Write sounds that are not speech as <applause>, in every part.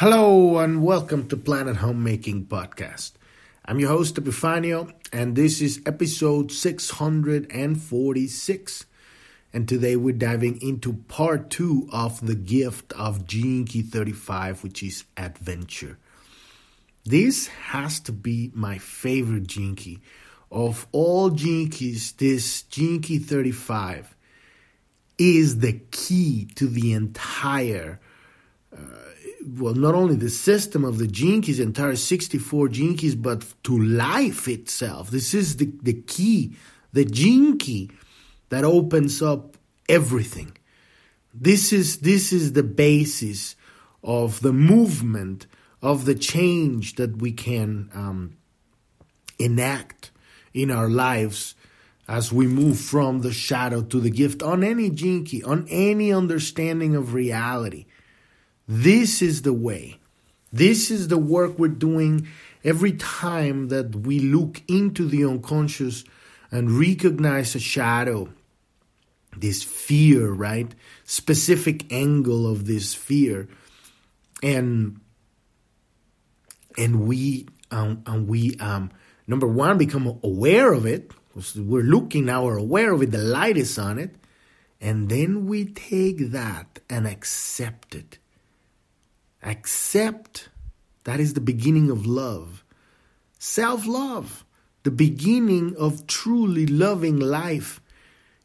Hello and welcome to Planet Homemaking Podcast. I'm your host Epifanio and this is episode 646. And today we're diving into part two of the gift of Gene Key 35, which is adventure. This has to be my favorite Gene Key. Of all Gene Keys, this Gene Key 35 is the key to the entire uh, well, not only the system of the keys, entire 64 gene keys, but to life itself. This is the, the key, the key that opens up everything. This is, this is the basis of the movement, of the change that we can um, enact in our lives as we move from the shadow to the gift on any key, on any understanding of reality. This is the way. This is the work we're doing every time that we look into the unconscious and recognize a shadow, this fear, right? Specific angle of this fear. And and we um, and we um, number one become aware of it. We're looking now, we're aware of it, the light is on it, and then we take that and accept it Accept. That is the beginning of love. Self love. The beginning of truly loving life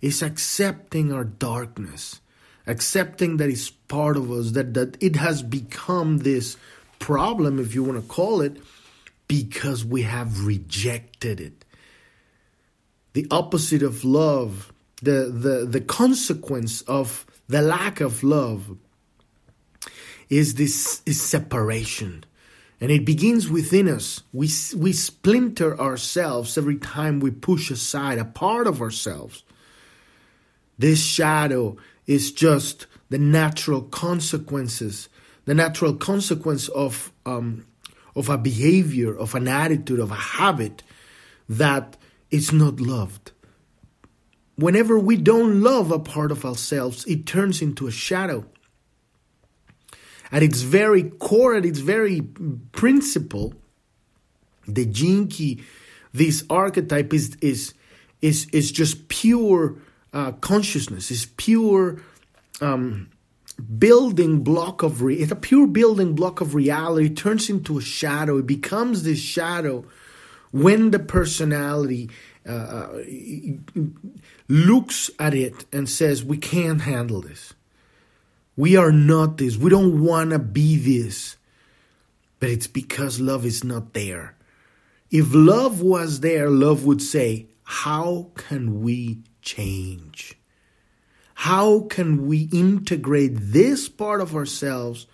is accepting our darkness, accepting that it's part of us, that, that it has become this problem, if you want to call it, because we have rejected it. The opposite of love, the, the, the consequence of the lack of love is this is separation. And it begins within us. We, we splinter ourselves every time we push aside a part of ourselves. This shadow is just the natural consequences, the natural consequence of, um, of a behavior, of an attitude, of a habit that is not loved. Whenever we don't love a part of ourselves, it turns into a shadow at its very core, at its very principle, the key, this archetype is is is is just pure uh, consciousness. Is pure um, building block of re- it's a pure building block of reality. It turns into a shadow. It becomes this shadow when the personality uh, uh looks at it and says, "We can't handle this." We are not this. We don't want to be this. But it's because love is not there. If love was there, love would say, How can we change? How can we integrate this part of ourselves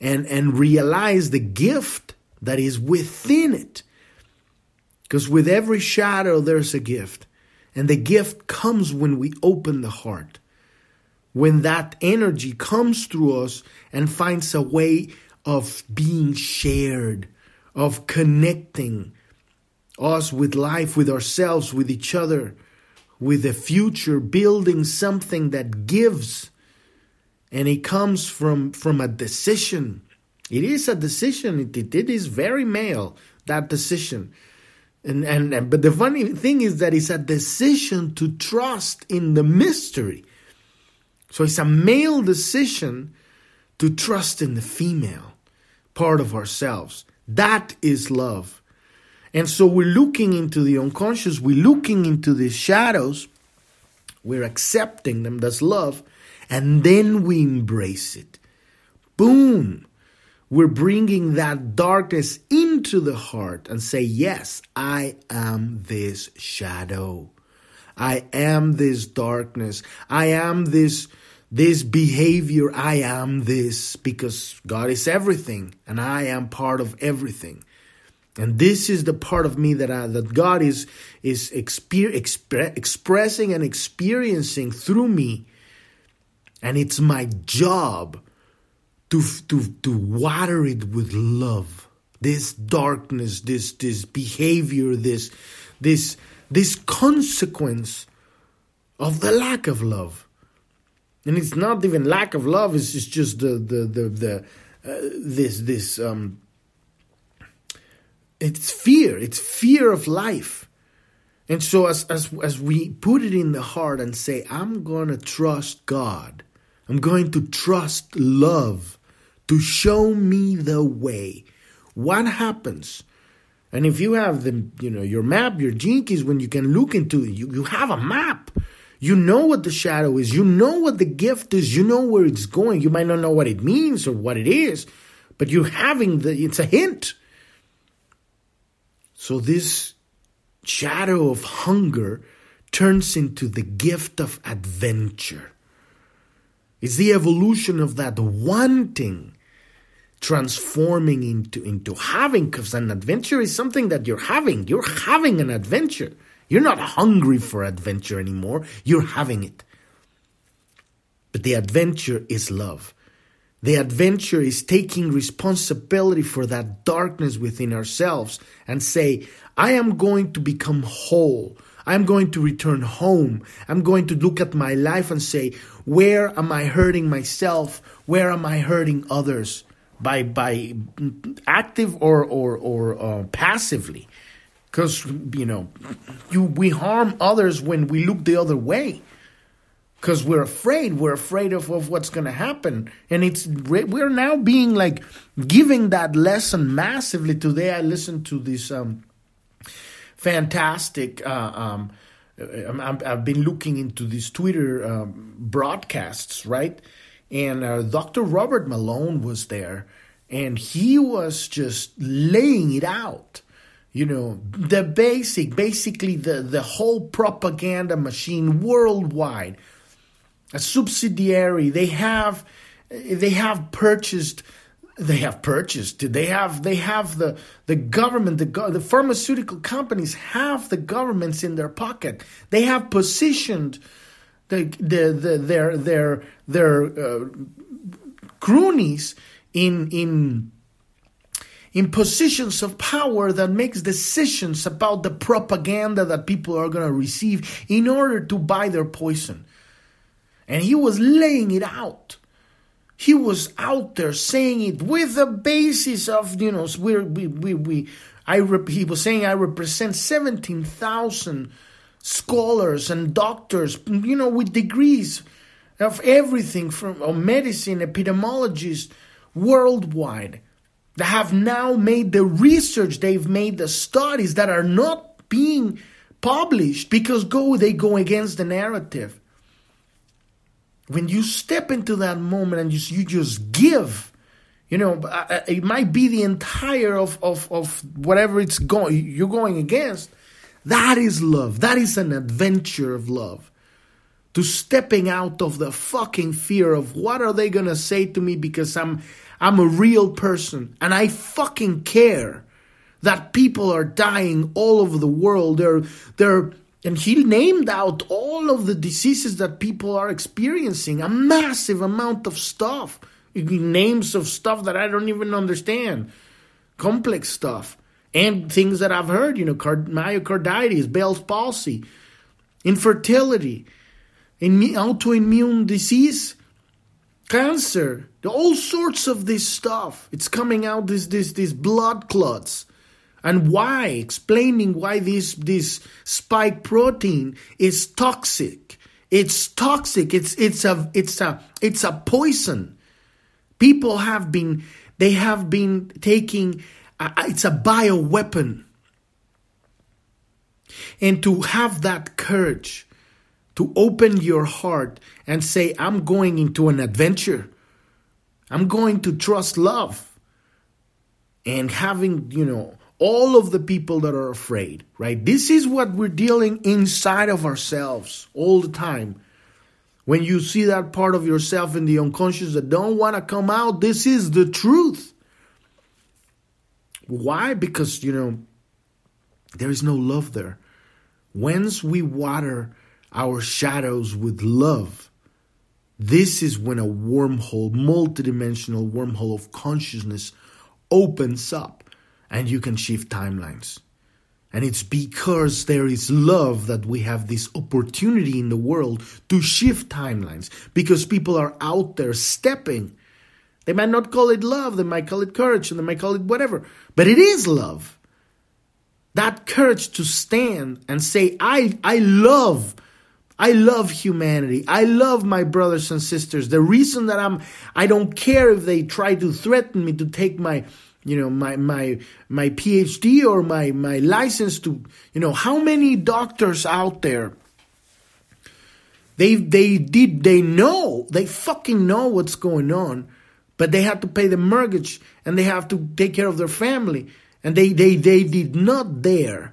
and, and realize the gift that is within it? Because with every shadow, there's a gift. And the gift comes when we open the heart when that energy comes through us and finds a way of being shared, of connecting us with life, with ourselves, with each other, with the future, building something that gives. And it comes from, from a decision. It is a decision. It, it is very male, that decision. And, and but the funny thing is that it's a decision to trust in the mystery so it's a male decision to trust in the female part of ourselves. That is love. And so we're looking into the unconscious, we're looking into the shadows, we're accepting them, that's love, and then we embrace it. Boom! We're bringing that darkness into the heart and say, Yes, I am this shadow. I am this darkness. I am this this behavior. I am this because God is everything and I am part of everything. And this is the part of me that I, that God is is exper- expre- expressing and experiencing through me. And it's my job to to to water it with love. This darkness, this this behavior, this this this consequence of the lack of love. And it's not even lack of love, it's just the the the the uh, this this um, it's fear. It's fear of life. And so as, as as we put it in the heart and say, I'm gonna trust God. I'm going to trust love to show me the way. What happens? And if you have the you know your map, your keys, when you can look into it, you, you have a map. You know what the shadow is. You know what the gift is. You know where it's going. You might not know what it means or what it is, but you're having the, it's a hint. So this shadow of hunger turns into the gift of adventure. It's the evolution of that wanting transforming into, into having, because an adventure is something that you're having. You're having an adventure. You're not hungry for adventure anymore, you're having it. But the adventure is love. The adventure is taking responsibility for that darkness within ourselves and say, I am going to become whole. I'm going to return home. I'm going to look at my life and say, where am I hurting myself? Where am I hurting others? By, by active or, or, or uh, passively because you know you we harm others when we look the other way. Because we're afraid we're afraid of, of what's going to happen. And it's we're now being like giving that lesson massively. Today i listened to this um, fantastic uh, um, i have been looking into these twitter um, broadcasts right? And uh, dr robert malone was there and he was just laying it out you know the basic basically the the whole propaganda machine worldwide a subsidiary they have they have purchased they have purchased they have they have the the government the the pharmaceutical companies have the governments in their pocket. They have positioned the the, the their their their uh, cronies in in in positions of power that makes decisions about the propaganda that people are going to receive in order to buy their poison. And he was laying it out. He was out there saying it with the basis of, you know, we we, we, I rep, he was saying I represent 17,000 scholars and doctors, you know, with degrees of everything from medicine, epidemiologists worldwide that have now made the research, they've made the studies that are not being published because go they go against the narrative. When you step into that moment and you, you just give, you know, uh, uh, it might be the entire of, of, of whatever it's going you're going against. That is love. That is an adventure of love. To stepping out of the fucking fear of what are they gonna say to me because I'm I'm a real person and I fucking care that people are dying all over the world. They're, they're, and he named out all of the diseases that people are experiencing, a massive amount of stuff. Names of stuff that I don't even understand, complex stuff, and things that I've heard, you know, myocarditis, Bell's palsy, infertility, autoimmune disease, cancer, all sorts of this stuff. It's coming out this this these blood clots. And why? Explaining why this this spike protein is toxic. It's toxic. It's it's a it's a it's a poison. People have been they have been taking uh, it's a bioweapon. And to have that courage to open your heart and say, I'm going into an adventure. I'm going to trust love. And having, you know, all of the people that are afraid, right? This is what we're dealing inside of ourselves all the time. When you see that part of yourself in the unconscious that don't want to come out, this is the truth. Why? Because, you know, there is no love there. Once we water our shadows with love, this is when a wormhole, multidimensional wormhole of consciousness opens up and you can shift timelines. And it's because there is love that we have this opportunity in the world to shift timelines because people are out there stepping. They might not call it love, they might call it courage, and they might call it whatever. But it is love. That courage to stand and say, I, I love, I love humanity. I love my brothers and sisters. The reason that I'm, I don't care if they try to threaten me to take my, you know, my, my, my PhD or my, my license to, you know, how many doctors out there they they did they know they fucking know what's going on, but they have to pay the mortgage and they have to take care of their family, and they they they did not dare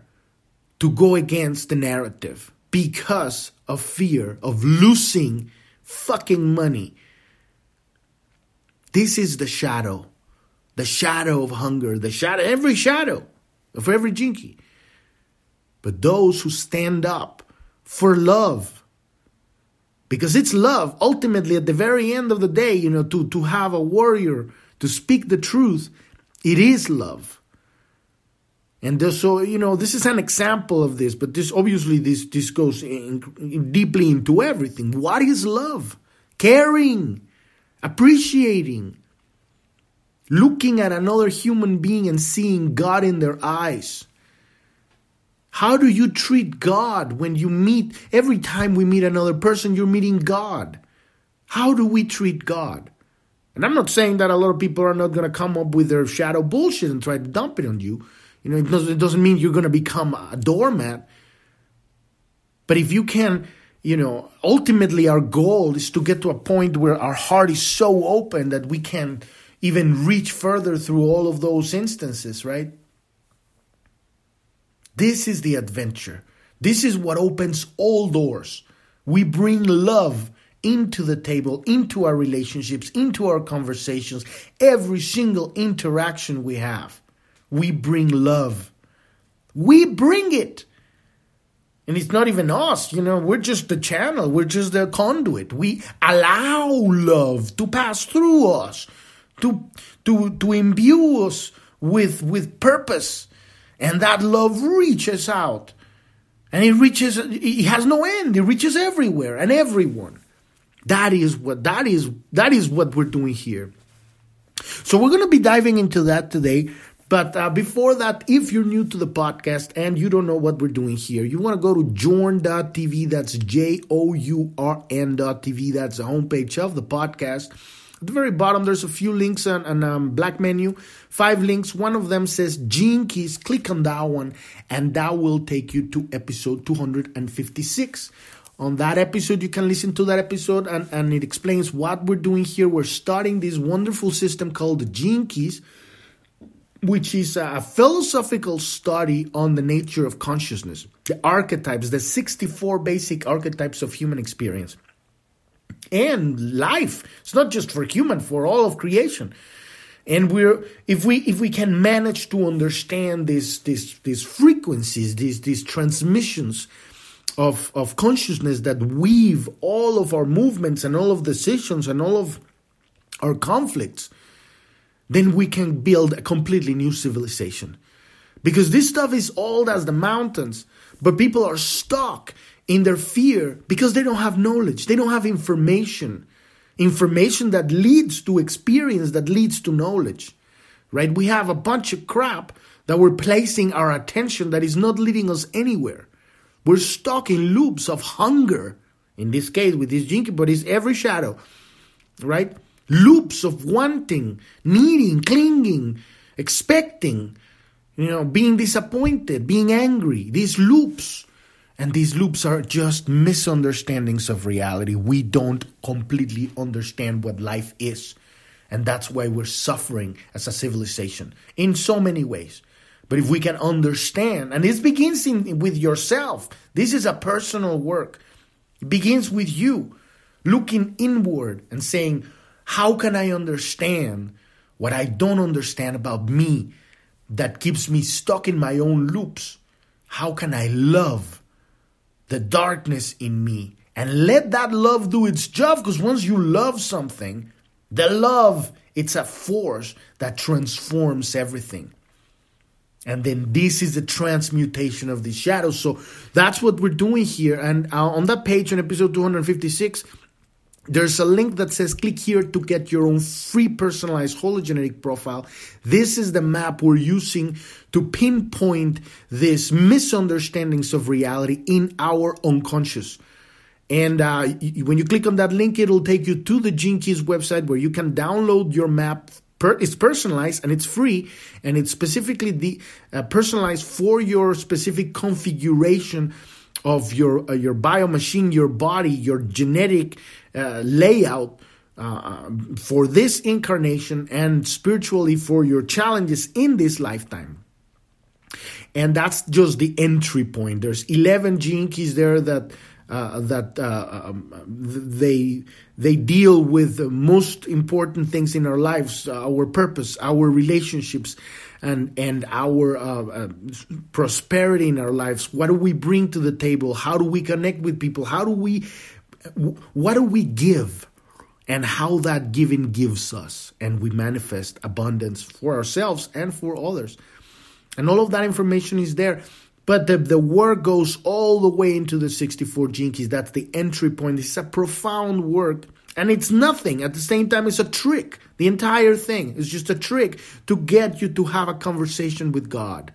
to go against the narrative because of fear of losing fucking money. This is the shadow, the shadow of hunger, the shadow, every shadow of every Key. But those who stand up for love, because it's love ultimately at the very end of the day you know to to have a warrior to speak the truth it is love and so you know this is an example of this but this obviously this this goes in, in deeply into everything what is love caring appreciating looking at another human being and seeing god in their eyes how do you treat God when you meet, every time we meet another person, you're meeting God? How do we treat God? And I'm not saying that a lot of people are not going to come up with their shadow bullshit and try to dump it on you. You know, it doesn't, it doesn't mean you're going to become a doormat. But if you can, you know, ultimately our goal is to get to a point where our heart is so open that we can even reach further through all of those instances, right? This is the adventure. This is what opens all doors. We bring love into the table, into our relationships, into our conversations, every single interaction we have. We bring love. We bring it. And it's not even us, you know, we're just the channel, we're just the conduit. We allow love to pass through us, to to to imbue us with with purpose and that love reaches out. And it reaches, it has no end. It reaches everywhere and everyone. That is what, that is, that is what we're doing here. So we're going to be diving into that today. But uh, before that, if you're new to the podcast and you don't know what we're doing here, you want to go to journ.tv. That's J O U R N.tv. That's the homepage of the podcast. At the very bottom, there's a few links on, a um, black menu, five links. One of them says Gene Keys. Click on that one, and that will take you to episode 256. On that episode, you can listen to that episode, and, and it explains what we're doing here. We're starting this wonderful system called the Gene Keys, which is a philosophical study on the nature of consciousness, the archetypes, the 64 basic archetypes of human experience and life. It's not just for human, for all of creation. And we're if we if we can manage to understand these these these frequencies, these these transmissions of of consciousness that weave all of our movements and all of decisions and all of our conflicts, then we can build a completely new civilization. Because this stuff is old as the mountains, but people are stuck in their fear because they don't have knowledge, they don't have information. Information that leads to experience, that leads to knowledge, right? We have a bunch of crap that we're placing our attention that is not leading us anywhere. We're stuck in loops of hunger, in this case with this Key, but it's every shadow, right? Loops of wanting, needing, clinging, expecting, you know, being disappointed, being angry, these loops and these loops are just misunderstandings of reality. We don't completely understand what life is. And that's why we're suffering as a civilization in so many ways. But if we can understand, and this begins in, with yourself, this is a personal work. It begins with you looking inward and saying, How can I understand what I don't understand about me that keeps me stuck in my own loops? How can I love the darkness in me and let that love do its job because once you love something, the love, it's a force that transforms everything. And then this is the transmutation of the shadows. So that's what we're doing here. And uh, on that page on episode 256, there's a link that says click here to get your own free personalized hologenetic profile. This is the map we're using to pinpoint these misunderstandings of reality in our unconscious. And uh, when you click on that link, it'll take you to the Gene Keys website where you can download your map. it's personalized and it's free, and it's specifically the uh, personalized for your specific configuration of your uh, your biomachine, your body, your genetic uh, layout uh, um, for this incarnation and spiritually for your challenges in this lifetime. And that's just the entry point. There's 11 gene keys there that uh, that uh, um, they they deal with the most important things in our lives, our purpose, our relationships, and and our uh, uh, prosperity in our lives. What do we bring to the table? How do we connect with people? How do we what do we give? And how that giving gives us, and we manifest abundance for ourselves and for others. And all of that information is there. But the, the work goes all the way into the 64 Gene Keys. That's the entry point. It's a profound work and it's nothing. At the same time, it's a trick. The entire thing is just a trick to get you to have a conversation with God,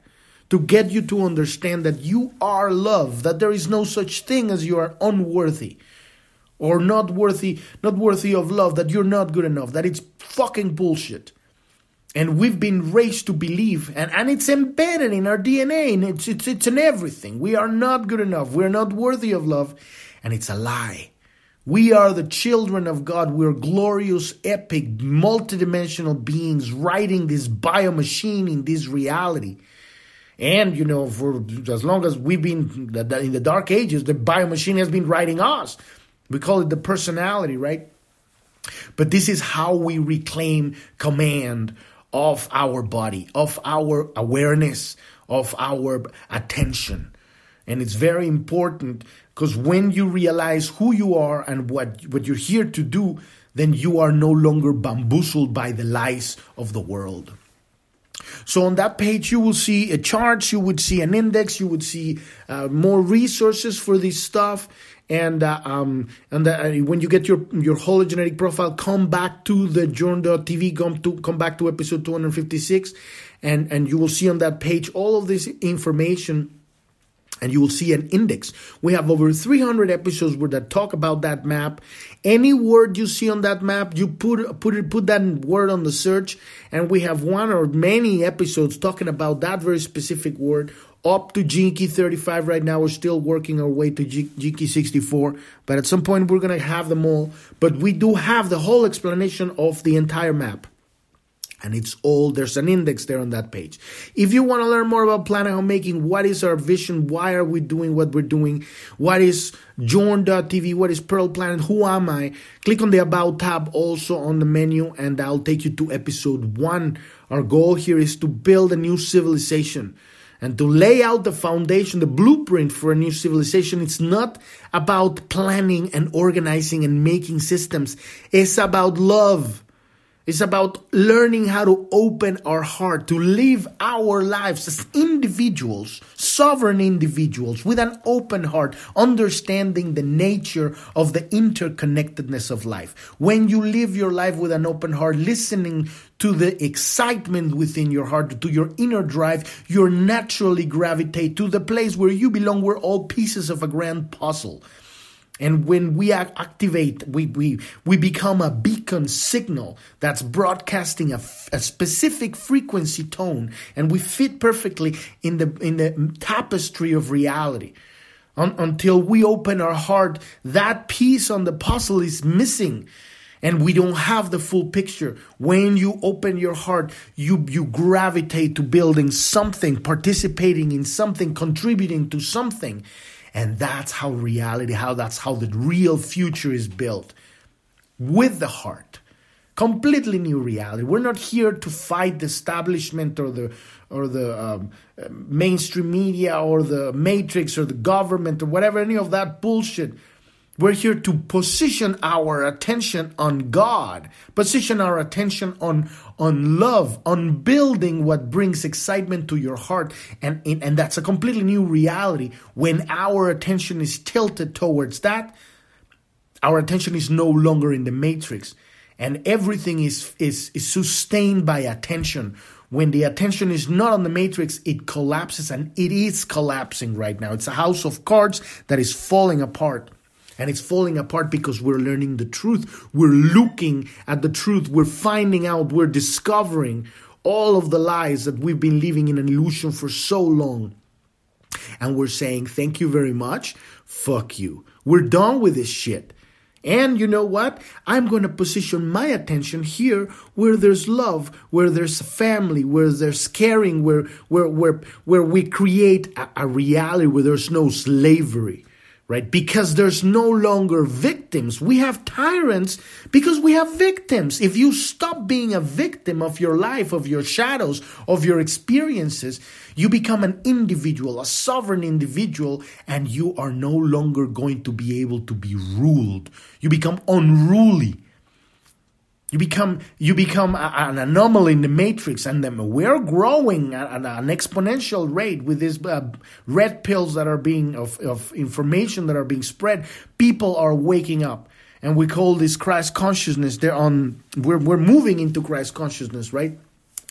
to get you to understand that you are love, that there is no such thing as you are unworthy or not worthy, not worthy of love, that you're not good enough, that it's fucking bullshit. And we've been raised to believe, and, and it's embedded in our DNA, and it's, it's, it's in everything. We are not good enough. We're not worthy of love, and it's a lie. We are the children of God. We're glorious, epic, multidimensional beings riding this biomachine in this reality. And, you know, for as long as we've been in the dark ages, the biomachine has been riding us. We call it the personality, right? But this is how we reclaim command of our body, of our awareness, of our attention. And it's very important because when you realize who you are and what, what you're here to do, then you are no longer bamboozled by the lies of the world. So on that page, you will see a chart, you would see an index, you would see uh, more resources for this stuff. And uh, um, and uh, when you get your your hologenetic profile, come back to the journ.tv, come to come back to episode 256, and and you will see on that page all of this information and you will see an index. We have over 300 episodes where that talk about that map. Any word you see on that map, you put put it put that word on the search, and we have one or many episodes talking about that very specific word. Up to Key 35 right now. We're still working our way to Key 64, but at some point we're gonna have them all. But we do have the whole explanation of the entire map and it's all there's an index there on that page. If you want to learn more about planet homemaking what is our vision? Why are we doing what we're doing? What is journ.tv what is pearl planet? Who am i? Click on the about tab also on the menu and i'll take you to episode one. Our goal here is to build a new civilization and to lay out the foundation, the blueprint for a new civilization. It's not about planning and organizing and making systems. It's about love. It's about learning how to open our heart, to live our lives as individuals, sovereign individuals, with an open heart, understanding the nature of the interconnectedness of life. When you live your life with an open heart, listening to the excitement within your heart, to your inner drive, you naturally gravitate to the place where you belong. We're all pieces of a grand puzzle. And when we activate, we, we, we become a beacon signal that's broadcasting a, a specific frequency tone, and we fit perfectly in the, in the tapestry of reality. Un, until we open our heart, that piece on the puzzle is missing and we don't have the full picture. When you open your heart, you, you gravitate to building something, participating in something, contributing to something. And that's how reality, how that's how the real future is built with the heart. Completely new reality. We're not here to fight the establishment or the or the um, mainstream media or the matrix or the government or whatever any of that bullshit. We're here to position our attention on God, position our attention on, on love, on building what brings excitement to your heart. And, and that's a completely new reality. When our attention is tilted towards that, our attention is no longer in the matrix and everything is, is, is sustained by attention. When the attention is not on the matrix, it collapses and it is collapsing right now. It's a house of cards that is falling apart. And it's falling apart because we're learning the truth. We're looking at the truth. We're finding out. We're discovering all of the lies that we've been living in an illusion for so long. And we're saying, thank you very much. Fuck you. We're done with this shit. And you know what? I'm going to position my attention here where there's love, where there's family, where there's caring, where where where where we create a, a reality where there's no slavery right? Because there's no longer victims. We have tyrants because we have victims. If you stop being a victim of your life, of your shadows, of your experiences, you become an individual, a sovereign individual, and you are no longer going to be able to be ruled. You become unruly. You become you become a, an anomaly in the matrix, and then we're growing at, at an exponential rate with these uh, red pills that are being of, of information that are being spread. People are waking up, and we call this Christ consciousness. They're on. We're we're moving into Christ consciousness, right?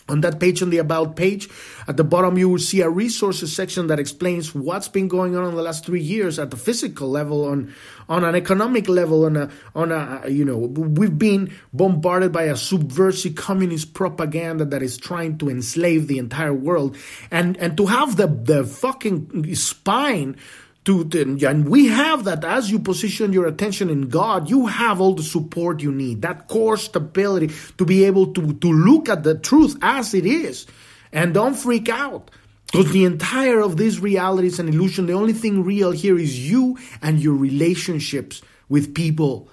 On that page, on the About page, at the bottom, you will see a resources section that explains what's been going on in the last three years at the physical level, on on an economic level, on a on a you know we've been bombarded by a subversive communist propaganda that is trying to enslave the entire world, and and to have the the fucking spine to, to, and we have that as you position your attention in God, you have all the support you need, that core stability to be able to, to look at the truth as it is. And don't freak out. Because the entire of this reality is an illusion. The only thing real here is you and your relationships with people.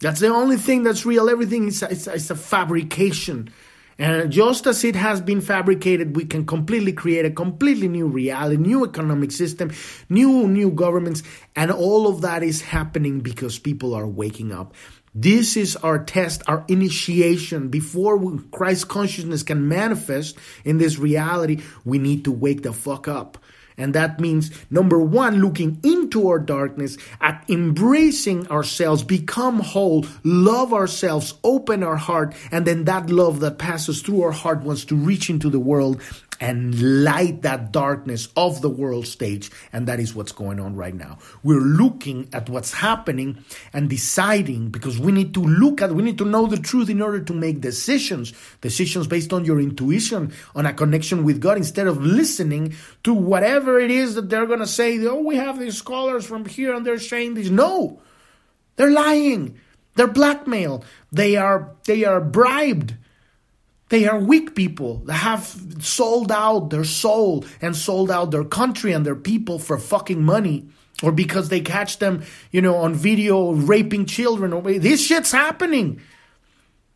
That's the only thing that's real. Everything is a, a, it's a fabrication. And just as it has been fabricated, we can completely create a completely new reality, new economic system, new new governments, and all of that is happening because people are waking up. This is our test, our initiation. Before Christ consciousness can manifest in this reality, we need to wake the fuck up. And that means number one, looking into our darkness, at embracing ourselves, become whole, love ourselves, open our heart, and then that love that passes through our heart wants to reach into the world and light that darkness of the world stage. And that is what's going on right now. We're looking at what's happening and deciding because we need to look at, we need to know the truth in order to make decisions, decisions based on your intuition, on a connection with God, instead of listening to whatever it is that they're going to say. Oh, we have these scholars from here and they're saying this. No, they're lying. They're blackmail. They are, they are bribed they are weak people that have sold out their soul and sold out their country and their people for fucking money. Or because they catch them, you know, on video raping children. This shit's happening.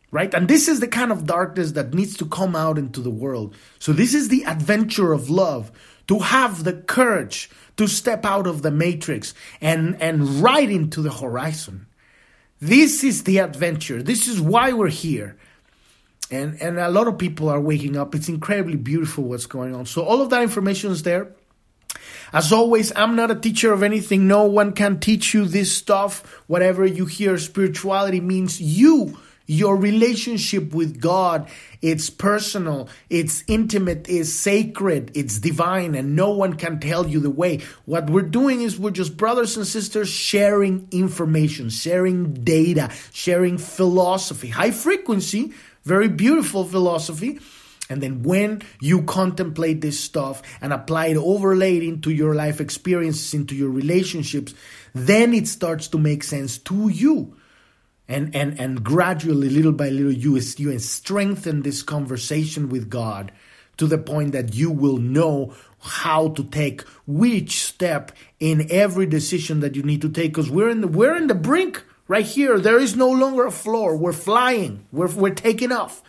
Right? And this is the kind of darkness that needs to come out into the world. So this is the adventure of love. To have the courage to step out of the matrix and, and right into the horizon. This is the adventure. This is why we're here and and a lot of people are waking up. It's incredibly beautiful what's going on. So all of that information is there. As always i'm not a teacher of anything. No one can teach you this stuff. Whatever you hear spirituality means you your relationship with god it's personal it's intimate it's sacred it's divine and no one can tell you the way. What we're doing is we're just brothers and sisters sharing information sharing data sharing philosophy high frequency very beautiful philosophy. And then when you contemplate this stuff and apply it, overlay it into your life experiences, into your relationships, then it starts to make sense to you. And, and, and gradually, little by little, you, you strengthen this conversation with God to the point that you will know how to take which step in every decision that you need to take because we're in the we're in the brink Right here, there is no longer a floor. We're flying. We're, we're taking off.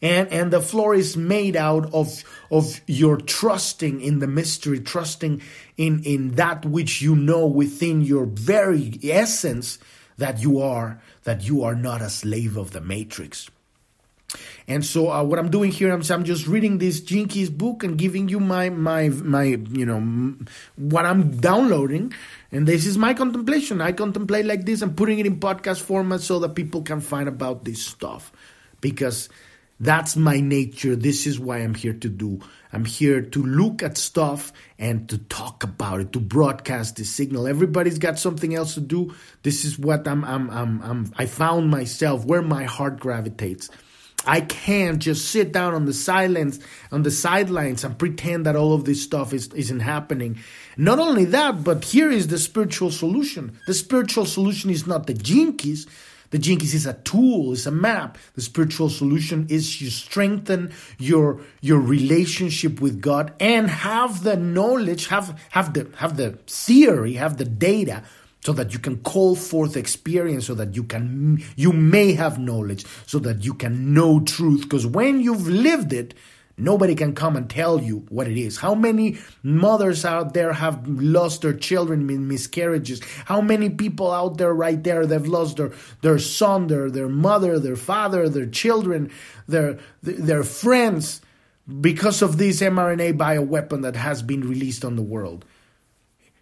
And, and the floor is made out of, of your trusting in the mystery, trusting in, in that which you know within your very essence that you are, that you are not a slave of the matrix. And so uh, what I'm doing here, I'm, I'm just reading this Keys book and giving you my my my you know what I'm downloading, and this is my contemplation. I contemplate like this and putting it in podcast format so that people can find about this stuff, because that's my nature. This is why I'm here to do. I'm here to look at stuff and to talk about it, to broadcast the signal. Everybody's got something else to do. This is what I'm I'm I'm, I'm I found myself where my heart gravitates. I can't just sit down on the silence on the sidelines and pretend that all of this stuff is, isn't happening. Not only that, but here is the spiritual solution. The spiritual solution is not the Gene Keys. The Gene Keys is a tool, is a map. The spiritual solution is you strengthen your your relationship with God and have the knowledge, have have the have the theory, have the data so that you can call forth experience so that you can you may have knowledge so that you can know truth because when you've lived it Nobody can come and tell you what it is. How many mothers out there have lost their children in miscarriages? How many people out there right there they've lost their, their son, their, their mother, their father, their children, their, their friends because of this mRNA bioweapon that has been released on the world?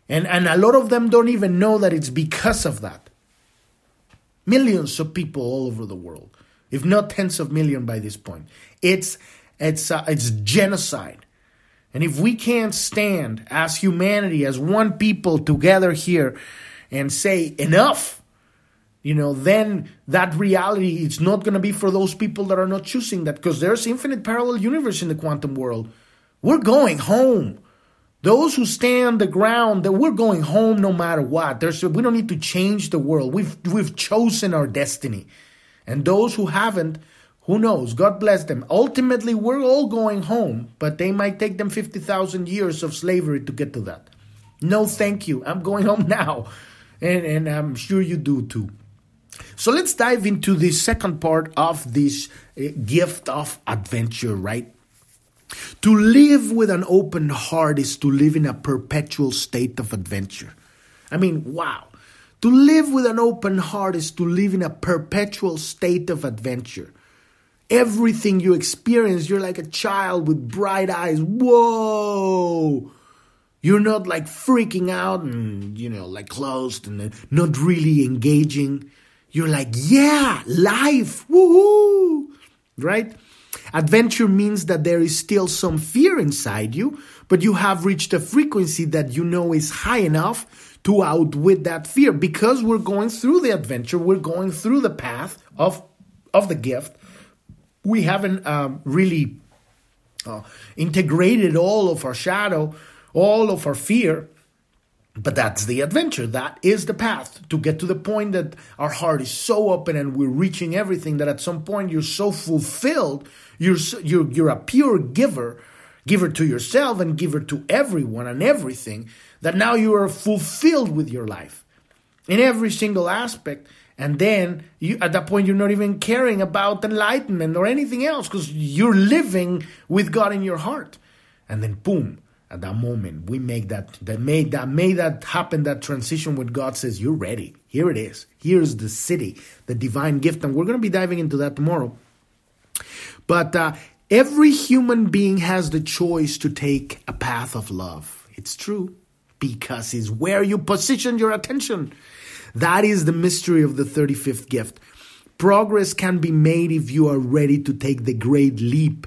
And, and a lot of them don't even know that it's because of that. Millions of people all over the world, if not tens of millions by this point. It's it's, uh, it's genocide. And if we can't stand as humanity, as one people together here and say enough, you know, then that reality it's not going to be for those people that are not choosing that because there's infinite parallel universe in the quantum world. We're going home. Those who stand the ground, that we're going home no matter what. There's we don't need to change the world. We've we've chosen our destiny. And those who haven't, who knows? God bless them. Ultimately, we're all going home, but they might take them 50,000 years of slavery to get to that. No, thank you. I'm going home <laughs> now. And, and I'm sure you do too. So let's dive into the second part of this uh, gift of adventure, right? To live with an open heart is to live in a perpetual state of adventure. I mean, wow. To live with an open heart is to live in a perpetual state of adventure. Everything you experience, you're like a child with bright eyes. Whoa! You're not like freaking out and, you know, like closed and not really engaging. You're like, yeah, life, woohoo! Right? Adventure means that there is still some fear inside you, but you have reached a frequency that you know is high enough to outwit that fear because we're going through the adventure, we're going through the path of, of the gift we haven't um, really uh, integrated all of our shadow, all of our fear. But that's the adventure. That is the path to get to the point that our heart is so open and we're reaching everything that at some point you're so fulfilled. You're you're you're a pure giver, giver to yourself and giver to everyone and everything. That now you are fulfilled with your life in every single aspect and then you, at that point, you're not even caring about enlightenment or anything else because you're living with God in your heart. And then, boom, at that moment, we make that, that made that, made that happen, that transition when God says, You're ready. Here it is. Here's the Siddhi, the divine gift. And we're going to be diving into that tomorrow. But uh, every human being has the choice to take a path of love. It's true because it's where you position your attention. That is the mystery of the 35th gift. Progress can be made if you are ready to take the great leap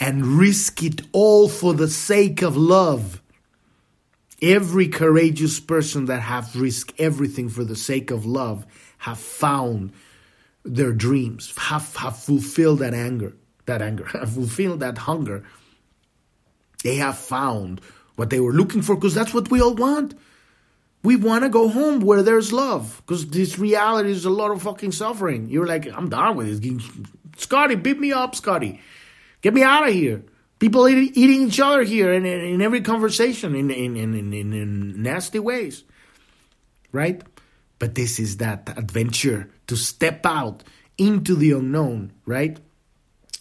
and risk it all for the sake of love. Every courageous person that have risked everything for the sake of love have found their dreams, have, have fulfilled that anger, that anger, <laughs> have fulfilled that hunger. They have found what they were looking for because that's what we all want. We want to go home where there's love because this reality is a lot of fucking suffering. You're like, I'm done with this. Scotty, beat me up, Scotty. Get me out of here. People eat, eating each other here in, in, in every conversation in, in, in, in, nasty ways. Right? But this is that adventure to step out into the unknown, right?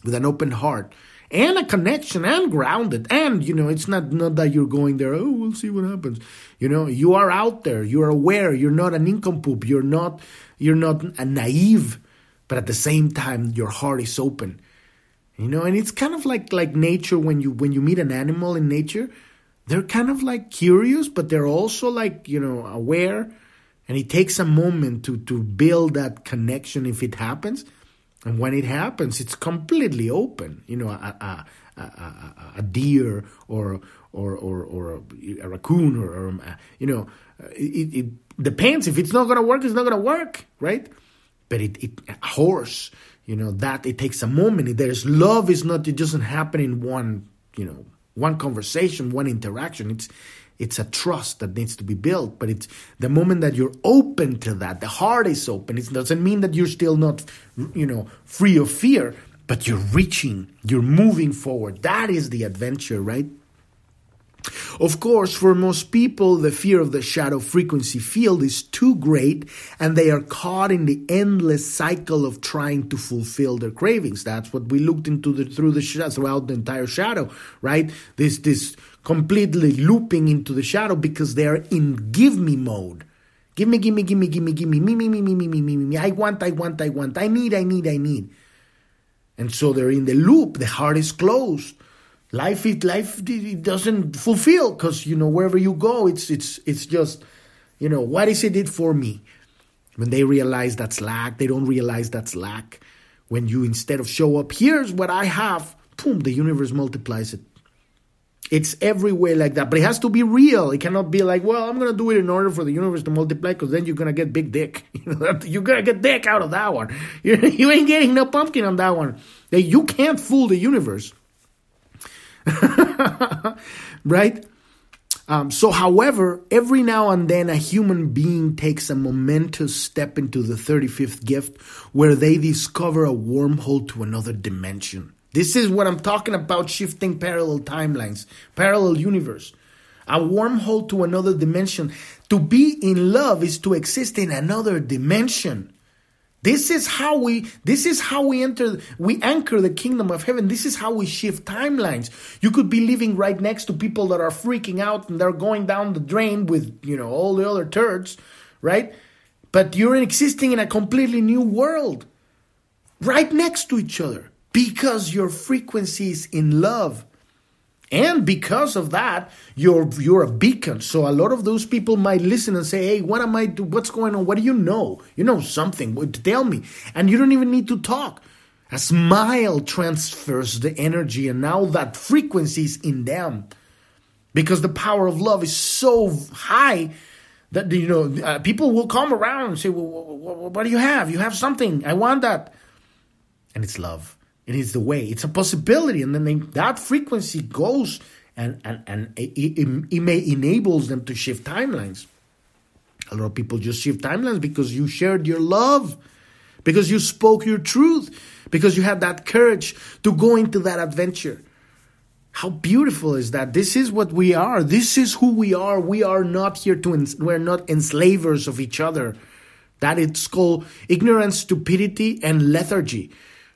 With an open heart and a connection and grounded and you know it's not not that you're going there oh we'll see what happens you know you are out there you're aware you're not an nincompoop you're not you're not a naive but at the same time your heart is open You know, and it's kind of like like nature when you when you meet an animal in nature, they're kind of like curious, but they're also like, you know, aware. And it takes a moment to to build that connection if it happens. And when it happens, it's completely open. You know, a, a, a, a deer or or or, or a, raccoon or, or you know, it, it depends. If it's not gonna work, it's not gonna work, right? But it, it a horse you know that it takes a moment. There's love is not it doesn't happen in one you know one conversation one interaction. It's it's a trust that needs to be built. But it's the moment that you're open to that the heart is open. It doesn't mean that you're still not you know free of fear but you're reaching you're moving forward. That is the adventure right of course, for most people, the fear of the shadow frequency field is too great and they are caught in the endless cycle of trying to fulfill their cravings. That's what we looked into the, through the throughout the entire shadow, right? This, this completely looping into the shadow because they are in give me mode. Give me, give me, give me, give me, give me, me, me, me, me, me, me, me, me, me. I want, I want, I want, I need, I need, I need. And so they're in the loop. The heart is closed life it life it doesn't fulfill because you know wherever you go it's it's it's just you know what is it did for me? When they realize that's lack they don't realize that's lack. When you instead of show up here's what i have boom the universe multiplies it. It's everywhere like that but it has to be real. It cannot be like well i'm gonna do it in order for the universe to multiply because then you're gonna get big dick. <laughs> <laughs> You're gonna get dick out of that one. <laughs> You ain't getting no pumpkin on that one. You can't fool the universe <laughs> right? Um, so, however, every now and then a human being takes a momentous step into the 35th gift where they discover a wormhole to another dimension. This is what I'm talking about shifting parallel timelines, parallel universe. A wormhole to another dimension. To be in love is to exist in another dimension. This is how we this is how we enter we anchor the kingdom of heaven. This is how we shift timelines. You could be living right next to people that are freaking out and they're going down the drain with, you know, all the other turds, right? But you're existing in a completely new world. Right next to each other because your frequency is in love. And because of that, you're you're a beacon. So a lot of those people might listen and say, "Hey, what am I? Do? What's going on? What do you know? You know something? Tell me." And you don't even need to talk. A smile transfers the energy, and now that frequency is in them, because the power of love is so high that you know uh, people will come around and say, well, what, what do you have? You have something. I want that, and it's love. It is the way. It's a possibility, and then they, that frequency goes, and and and it, it, it may enables them to shift timelines. A lot of people just shift timelines because you shared your love, because you spoke your truth, because you had that courage to go into that adventure. How beautiful is that? This is what we are. This is who we are. We are not here to, ens- we're not enslavers of each other. That it's called ignorance, stupidity, and lethargy,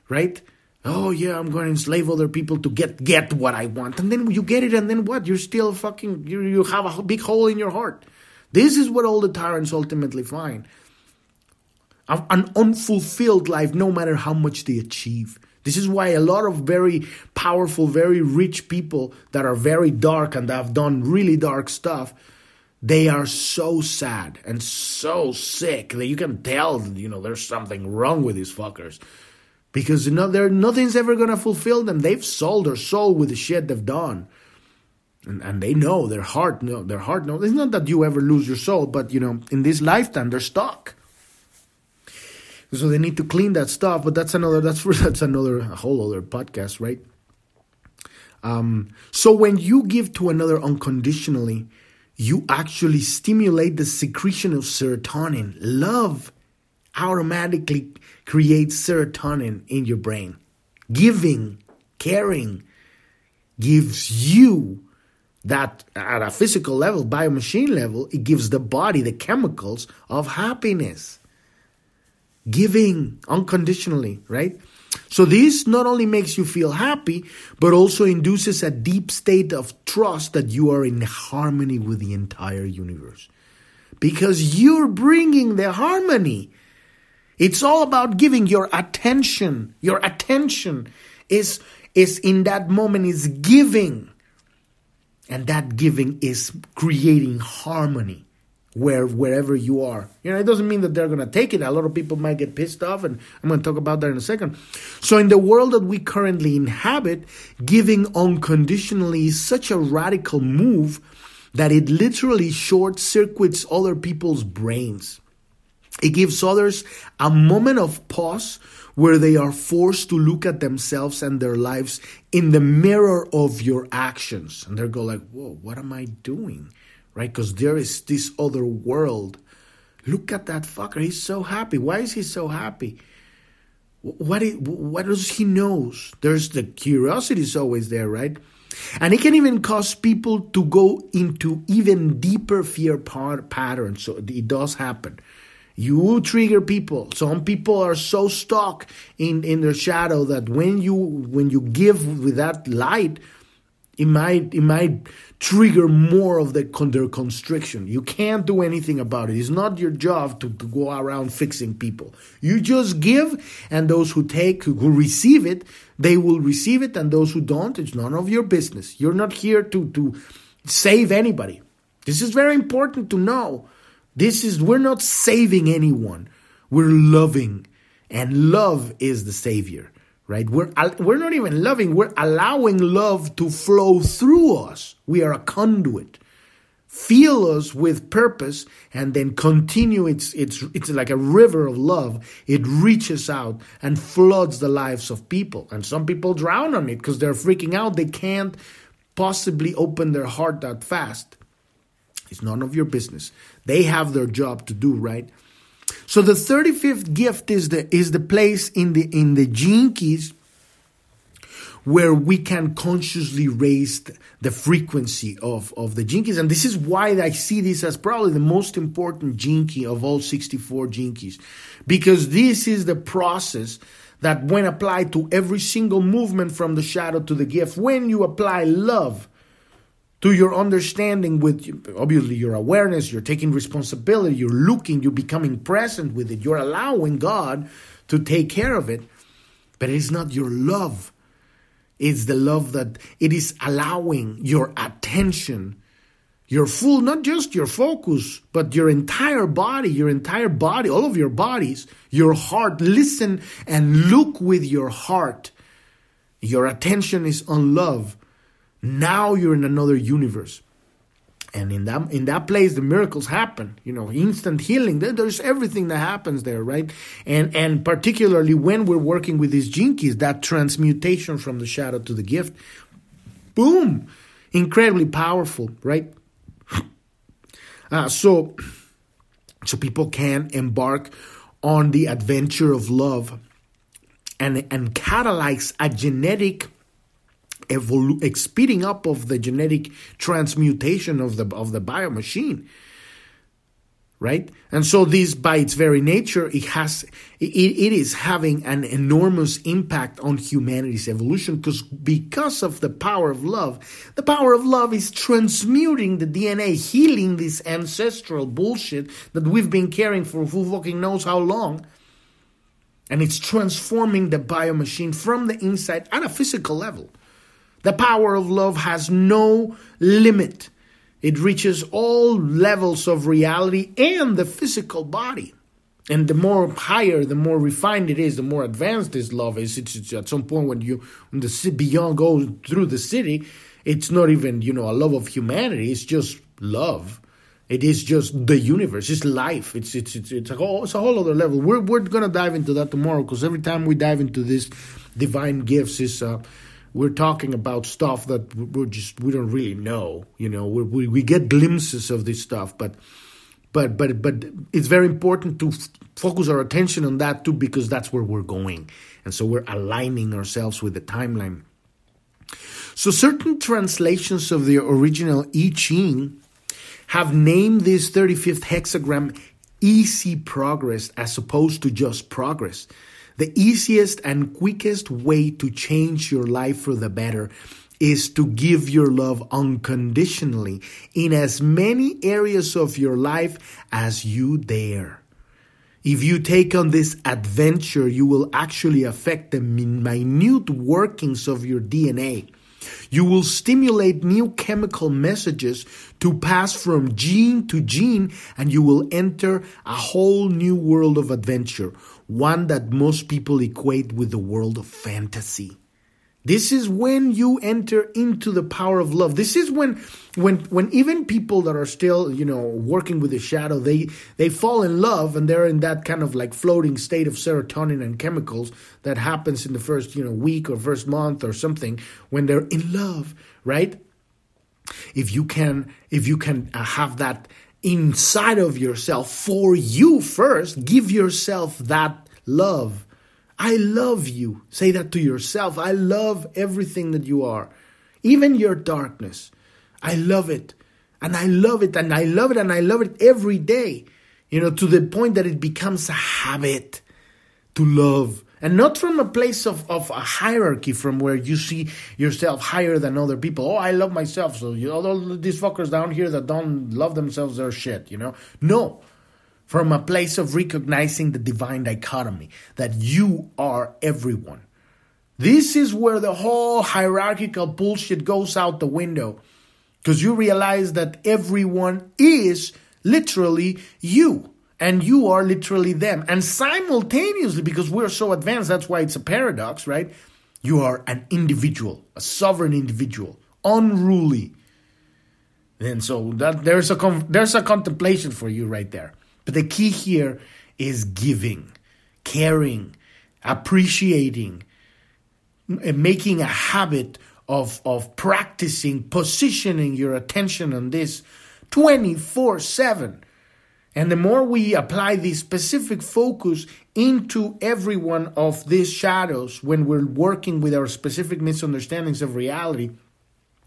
right? Oh yeah i'm going to enslave other people to get get what i want. And then you get it and then what? You're still fucking you, you have a big hole in your heart. This is what all the tyrants ultimately find. An unfulfilled life no matter how much they achieve. This is why a lot of very powerful very rich people that are very dark and have done really dark stuff they are so sad and so sick that you can tell you know there's something wrong with these fuckers because you know, nothing's ever going to fulfill them. They've sold their soul with the shit they've done. And, and they know their heart know their heart knows. It's not that you ever lose your soul, but you know, in this lifetime they're stuck. So they need to clean that stuff, but that's another that's for <laughs> that's another whole other podcast, right? Um, so when you give to another unconditionally, you actually stimulate the secretion of serotonin. Love automatically creates serotonin in your brain. Giving, caring gives you that at a physical level, biomachine level, it gives the body the chemicals of happiness. Giving unconditionally, right? So this not only makes you feel happy, but also induces a deep state of trust that you are in harmony with the entire universe. Because you're bringing the harmony it's all about giving your attention. Your attention is is in that moment is giving. And that giving is creating harmony where wherever you are. You know, it doesn't mean that they're to take it. A lot of people might get pissed off, and I'm to talk about that in a second. So, in the world that we currently inhabit, giving unconditionally is such a radical move that it literally short circuits other people's brains. It gives others a moment of pause where they are forced to look at themselves and their lives in the mirror of your actions. And they go like, whoa, what am I doing? Right? Because there is this other world. Look at that fucker. He's so happy. Why is he so happy? What, does he knows? There's the curiosity is always there, right? And it can even cause people to go into even deeper fear patterns. So it does happen. You trigger people. Some people are so stuck in, in their shadow that when you when you give with that light, it might it might trigger more of the, their constriction. You can't do anything about it. It's not your job to, to go around fixing people. You just give, and those who take, who receive it, they will receive it, and those who don't, it's none of your business. You're not here to to save anybody. This is very important to know. This is, we're not saving anyone. We're loving. And love is the Savior, right? We're, we're not even loving, we're allowing love to flow through us. We are a conduit. Fill us with purpose and then continue. It's, it's, it's like a river of love. It reaches out and floods the lives of people. And some people drown on it because they're freaking out. They can't possibly open their heart that fast. It's none of your business. They have their job to do, right? So the 35th gift is the is the place in the in the keys where we can consciously raise the frequency of, of the keys. And this is why I see this as probably the most important key of all 64 gene keys. Because this is the process that when applied to every single movement from the shadow to the gift, when you apply love, to your understanding with obviously your awareness you're taking responsibility you're looking you're becoming present with it you're allowing god to take care of it but it's not your love. It's the love that it is allowing your attention your full not just your focus but your entire body your entire body all of your bodies your heart. Listen and look with your heart. Your attention is on love now you're in another universe. And in that in that place, the miracles happen. You know, instant healing. There's everything that happens there, right? And and particularly when we're working with these Gene Keys, that transmutation from the shadow to the gift, boom, incredibly powerful, right? <sniffs> Uh, so, so people can embark on the adventure of love and and catalyze a genetic evolu- speeding up of the genetic transmutation of the of the bio machine right? And so this by its very nature it has it, it is having an enormous impact on humanity's evolution because because of the power of love the power of love is transmuting the dna healing this ancestral bullshit that we've been carrying for who fucking knows how long. And it's transforming the bio machine from the inside at a physical level the power of love has no limit. It reaches all levels of reality and the physical body. And the more higher, the more refined it is, the more advanced this love is. It's, it's at some point when you when the beyond goes through the Siddhi, it's not even you know a love of humanity. It's just love. It is just the universe. It's life. It's it's it's it's a whole it's a whole other level. We're we're gonna dive into that tomorrow because every time we dive into this divine gifts is uh, we're talking about stuff that we're just we don't really know. You know, we we get glimpses of this stuff, but but but but it's very important to f- focus our attention on that too because that's where we're going, and so we're aligning ourselves with the timeline. So certain translations of the original I Ching have named this 35th hexagram easy progress as opposed to just progress. The easiest and quickest way to change your life for the better is to give your love unconditionally in as many areas of your life as you dare. If you take on this adventure, you will actually affect the minute workings of your DNA. You will stimulate new chemical messages to pass from gene to gene, and you will enter a whole new world of adventure, one that most people equate with the world of fantasy. This is when you enter into the power of love. This is when when when even people that are still, you know, working with the shadow, they they fall in love and they're in that kind of like floating state of serotonin and chemicals that happens in the first, you know, week or first month or something when they're in love, right? If you can if you can uh, have that inside of yourself for you first, give yourself that love I love you. Say that to yourself. I love everything that you are, even your darkness. I love it. And I love it. And I love it. And I love it every day, you know, to the point that it becomes a habit to love. And not from a place of, of a hierarchy from where you see yourself higher than other people. Oh, I love myself. So you all these fuckers down here that don't love themselves, they're shit, you know? No from a place of recognizing the divine dichotomy that you are everyone. This is where the whole hierarchical bullshit goes out the window because you realize that everyone is literally you and you are literally them. And simultaneously, because we're so advanced, that's why it's a paradox, right? You are an individual, a sovereign individual, unruly. And so that there's a there's a contemplation for you right there. But the key here is giving, caring, appreciating, making a habit of, of practicing, positioning your attention on this 24 7. And the more we apply this specific focus into every one of these shadows when we're working with our specific misunderstandings of reality,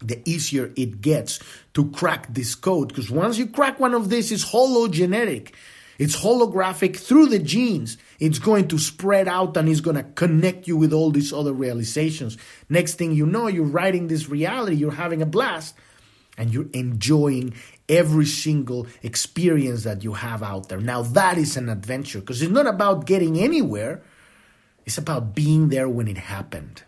the easier it gets to crack this code. Because once you crack one of these, it's hologenetic. It's holographic through the genes. It's going to spread out and it's going to connect you with all these other realizations. Next thing you know, you're writing this reality, you're having a blast, and you're enjoying every single experience that you have out there. Now, that is an adventure because it's not about getting anywhere, it's about being there when it happened.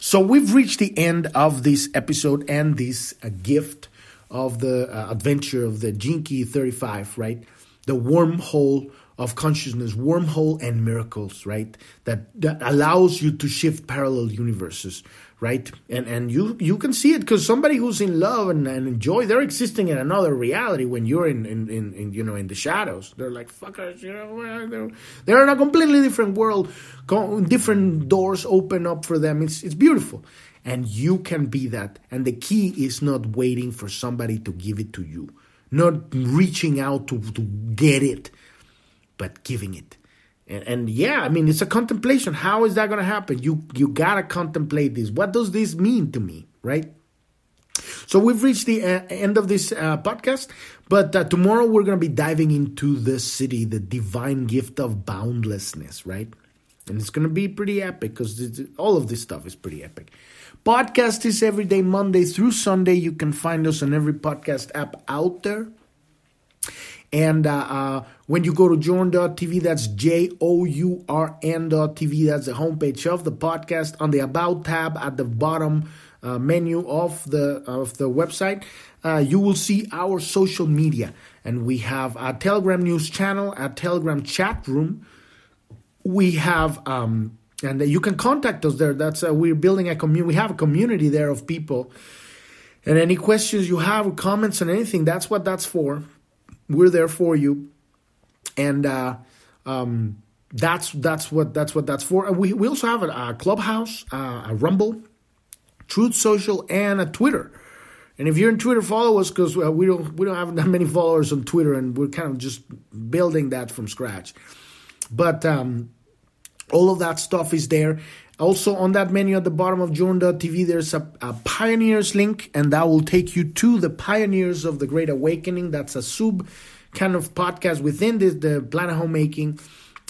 So we've reached the end of this episode and this uh, gift of the uh, adventure of the Key 35, right? The wormhole of consciousness, wormhole and miracles, right? That that allows you to shift parallel universes, right? And and you you can see it because somebody who's in love and, and enjoy, they're existing in another reality when you're in, in, in, in you know in the shadows. They're like fuckers, you know, they're, they're in a completely different world. Different doors open up for them. It's it's beautiful and you can be that. And the key is not waiting for somebody to give it to you, not reaching out to, to get it, but giving it. And, and yeah, I mean, it's a contemplation. How is that going to happen? You you gotta contemplate this. What does this mean to me, right? So we've reached the uh, end of this uh, podcast, but uh, tomorrow we're going to be diving into the Siddhi, the divine gift of boundlessness, right? And it's going to be pretty epic because all of this stuff is pretty epic. Podcast is every day, Monday through Sunday. You can find us on every podcast app out there. And uh, uh, when you go to journ.tv, that's J O U R N.tv, that's the homepage of the podcast. On the About tab at the bottom uh, menu of the, of the website, uh, you will see our social media. And we have a Telegram news channel, a Telegram chat room. We have um, and you can contact us there. That's uh, we're building a community. We have a community there of people, and any questions you have, comments, and anything, that's what that's for. We're there for you, and uh, um, that's that's what that's what that's for. And we we also have a, a clubhouse, uh, a Rumble, Truth Social, and a Twitter. And if you're in Twitter, follow us because uh, we don't we don't have that many followers on Twitter, and we're kind of just building that from scratch. But um, all of that stuff is there. Also, on that menu at the bottom of journ.tv, there's a, a, pioneers link, and that will take you to the pioneers of the Great Awakening. That's a sub kind of podcast within this, the Planet Homemaking.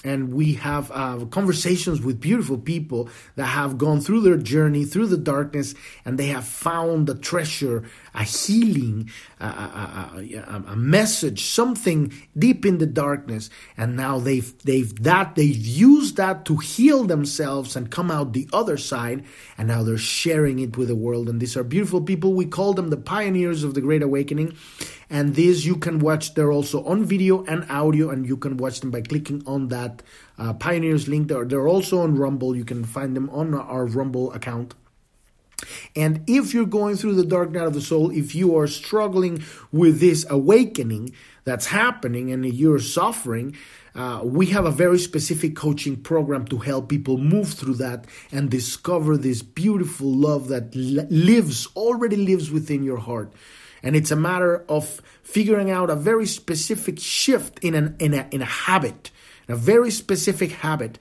And we have uh, conversations with beautiful people that have gone through their journey through the darkness and they have found a treasure a healing a, a, a, a message something deep in the darkness. And now they've they've that they've used that to heal themselves and come out the other side. And now they're sharing it with the world. And these are beautiful people. We call them the pioneers of the great awakening. And these you can watch they're also on video and audio and you can watch them by clicking on uh, pioneers link they're, they're also on rumble. You can find them on our rumble account. And if you're going through the dark night of the soul if you are struggling with this awakening that's happening and you're suffering uh, we have a very specific coaching program to help people move through that and discover this beautiful love that lives already lives within your heart. And it's a matter of figuring out a very specific shift in an in a in a habit, a very specific habit.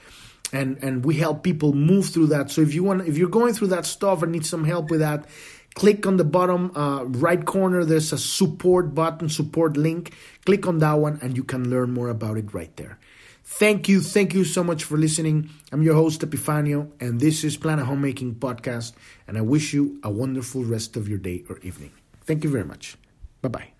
And and we help people move through that. So if you want if you're going through that stuff and need some help with that, click on the bottom uh, right corner there's a support button support link click on that one and you can learn more about it right there thank you thank you so much for listening i'm your host epifanio and this is planet homemaking podcast and i wish you a wonderful rest of your day or evening Thank you very much. Bye bye.